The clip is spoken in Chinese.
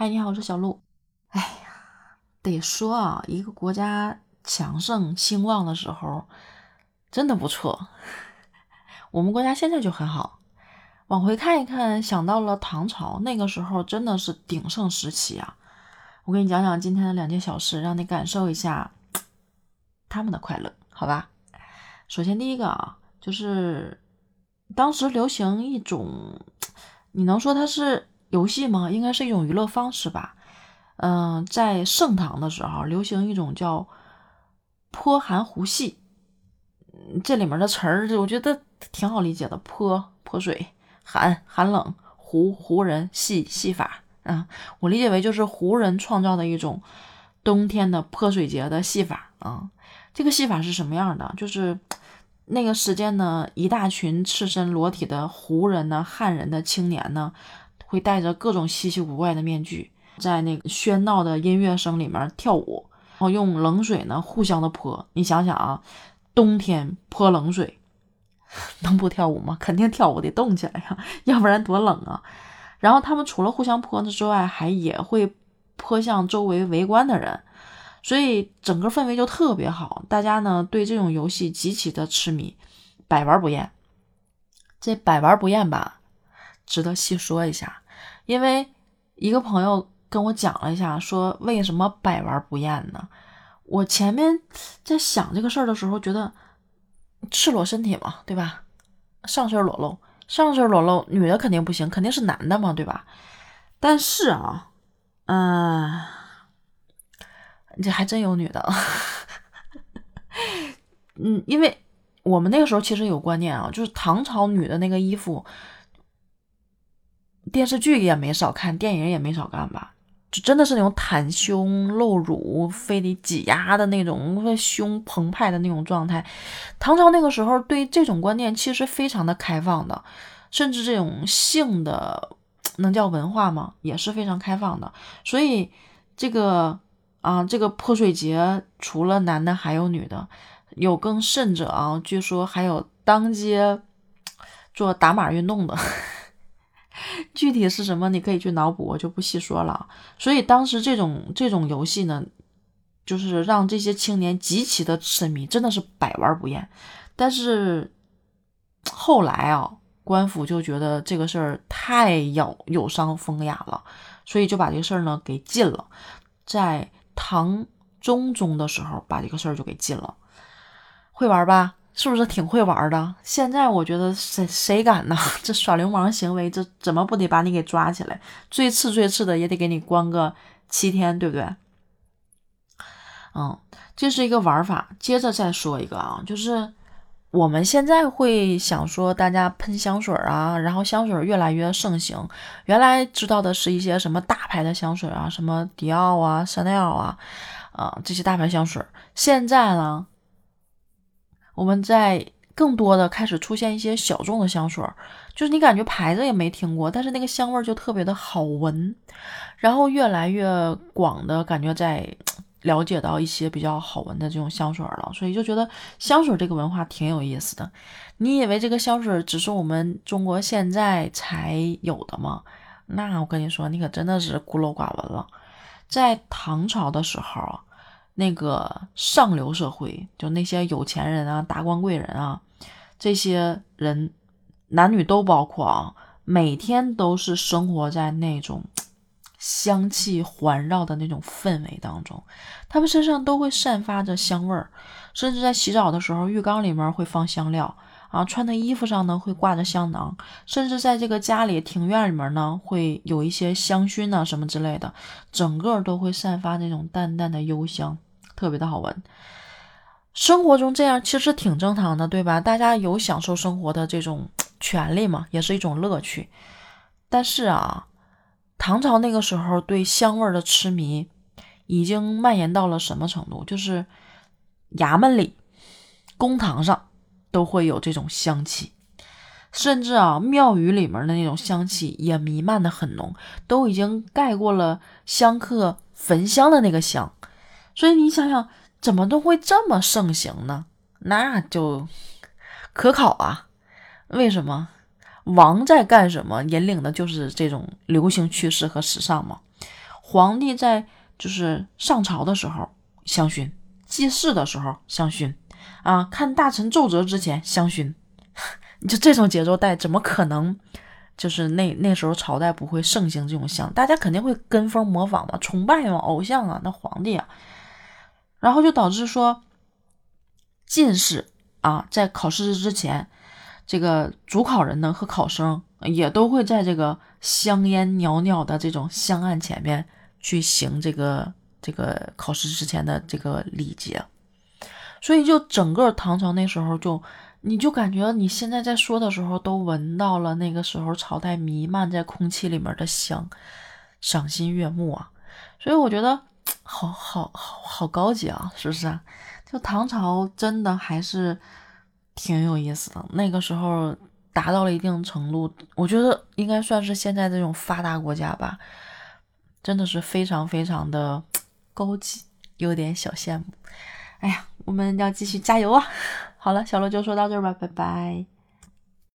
嗨，你好，我是小鹿。哎呀，得说啊，一个国家强盛兴旺的时候，真的不错。我们国家现在就很好。往回看一看，想到了唐朝，那个时候真的是鼎盛时期啊。我给你讲讲今天的两件小事，让你感受一下他们的快乐，好吧？首先第一个啊，就是当时流行一种，你能说它是游戏吗？应该是一种娱乐方式吧。嗯，在盛唐的时候，流行一种叫泼寒湖戏。这里面的词儿，我觉得挺好理解的。泼泼水，寒寒冷，湖湖人戏戏法。啊，我理解为就是胡人创造的一种冬天的泼水节的戏法啊。这个戏法是什么样的？就是那个时间呢，一大群赤身裸体的胡人呢、汉人的青年呢，会戴着各种稀奇古怪的面具，在那个喧闹的音乐声里面跳舞，然后用冷水呢互相的泼。你想想啊，冬天泼冷水，能不跳舞吗？肯定跳舞，得动起来呀，要不然多冷啊。然后他们除了互相泼之外，还也会泼向周围围观的人，所以整个氛围就特别好。大家呢对这种游戏极其的痴迷，百玩不厌。这百玩不厌吧，值得细说一下。因为一个朋友跟我讲了一下，说为什么百玩不厌呢？我前面在想这个事儿的时候，觉得赤裸身体嘛，对吧？上身裸露。上身裸露，女的肯定不行，肯定是男的嘛，对吧？但是啊，嗯，这还真有女的，嗯，因为我们那个时候其实有观念啊，就是唐朝女的那个衣服，电视剧也没少看，电影也没少看吧。就真的是那种袒胸露乳、非得挤压的那种胸澎湃的那种状态。唐朝那个时候对这种观念其实非常的开放的，甚至这种性的能叫文化吗？也是非常开放的。所以这个啊，这个泼水节除了男的还有女的，有更甚者啊，据说还有当街做打码运动的。具体是什么，你可以去脑补，我就不细说了。所以当时这种这种游戏呢，就是让这些青年极其的痴迷，真的是百玩不厌。但是后来啊，官府就觉得这个事儿太有有伤风雅了，所以就把这个事儿呢给禁了。在唐中宗的时候，把这个事儿就给禁了。会玩吧？是不是挺会玩的？现在我觉得谁谁敢呢？这耍流氓行为，这怎么不得把你给抓起来？最次最次的也得给你关个七天，对不对？嗯，这是一个玩法。接着再说一个啊，就是我们现在会想说，大家喷香水啊，然后香水越来越盛行。原来知道的是一些什么大牌的香水啊，什么迪奥啊、香奈儿啊，啊这些大牌香水。现在呢？我们在更多的开始出现一些小众的香水，就是你感觉牌子也没听过，但是那个香味就特别的好闻，然后越来越广的感觉在了解到一些比较好闻的这种香水了，所以就觉得香水这个文化挺有意思的。你以为这个香水只是我们中国现在才有的吗？那我跟你说，你可真的是孤陋寡闻了。在唐朝的时候。那个上流社会，就那些有钱人啊、达官贵人啊，这些人男女都包括啊，每天都是生活在那种香气环绕的那种氛围当中，他们身上都会散发着香味儿，甚至在洗澡的时候，浴缸里面会放香料啊，穿的衣服上呢会挂着香囊，甚至在这个家里庭院里面呢会有一些香薰啊什么之类的，整个都会散发那种淡淡的幽香。特别的好闻，生活中这样其实挺正常的，对吧？大家有享受生活的这种权利嘛，也是一种乐趣。但是啊，唐朝那个时候对香味的痴迷已经蔓延到了什么程度？就是衙门里、公堂上都会有这种香气，甚至啊，庙宇里面的那种香气也弥漫的很浓，都已经盖过了香客焚香的那个香。所以你想想，怎么都会这么盛行呢？那就可考啊！为什么王在干什么，引领的就是这种流行趋势和时尚嘛？皇帝在就是上朝的时候香薰，祭祀的时候香薰，啊，看大臣奏折之前香薰，你就这种节奏带，怎么可能？就是那那时候朝代不会盛行这种香，大家肯定会跟风模仿嘛，崇拜嘛，偶像啊，那皇帝啊，然后就导致说进士啊，在考试之前，这个主考人呢和考生也都会在这个香烟袅袅的这种香案前面去行这个这个考试之前的这个礼节，所以就整个唐朝那时候就。你就感觉你现在在说的时候，都闻到了那个时候朝代弥漫在空气里面的香，赏心悦目啊！所以我觉得好好好好高级啊，是不是啊？就唐朝真的还是挺有意思的，那个时候达到了一定程度，我觉得应该算是现在这种发达国家吧，真的是非常非常的高级，有点小羡慕。哎呀，我们要继续加油啊！好了，小乐就说到这儿吧，拜拜。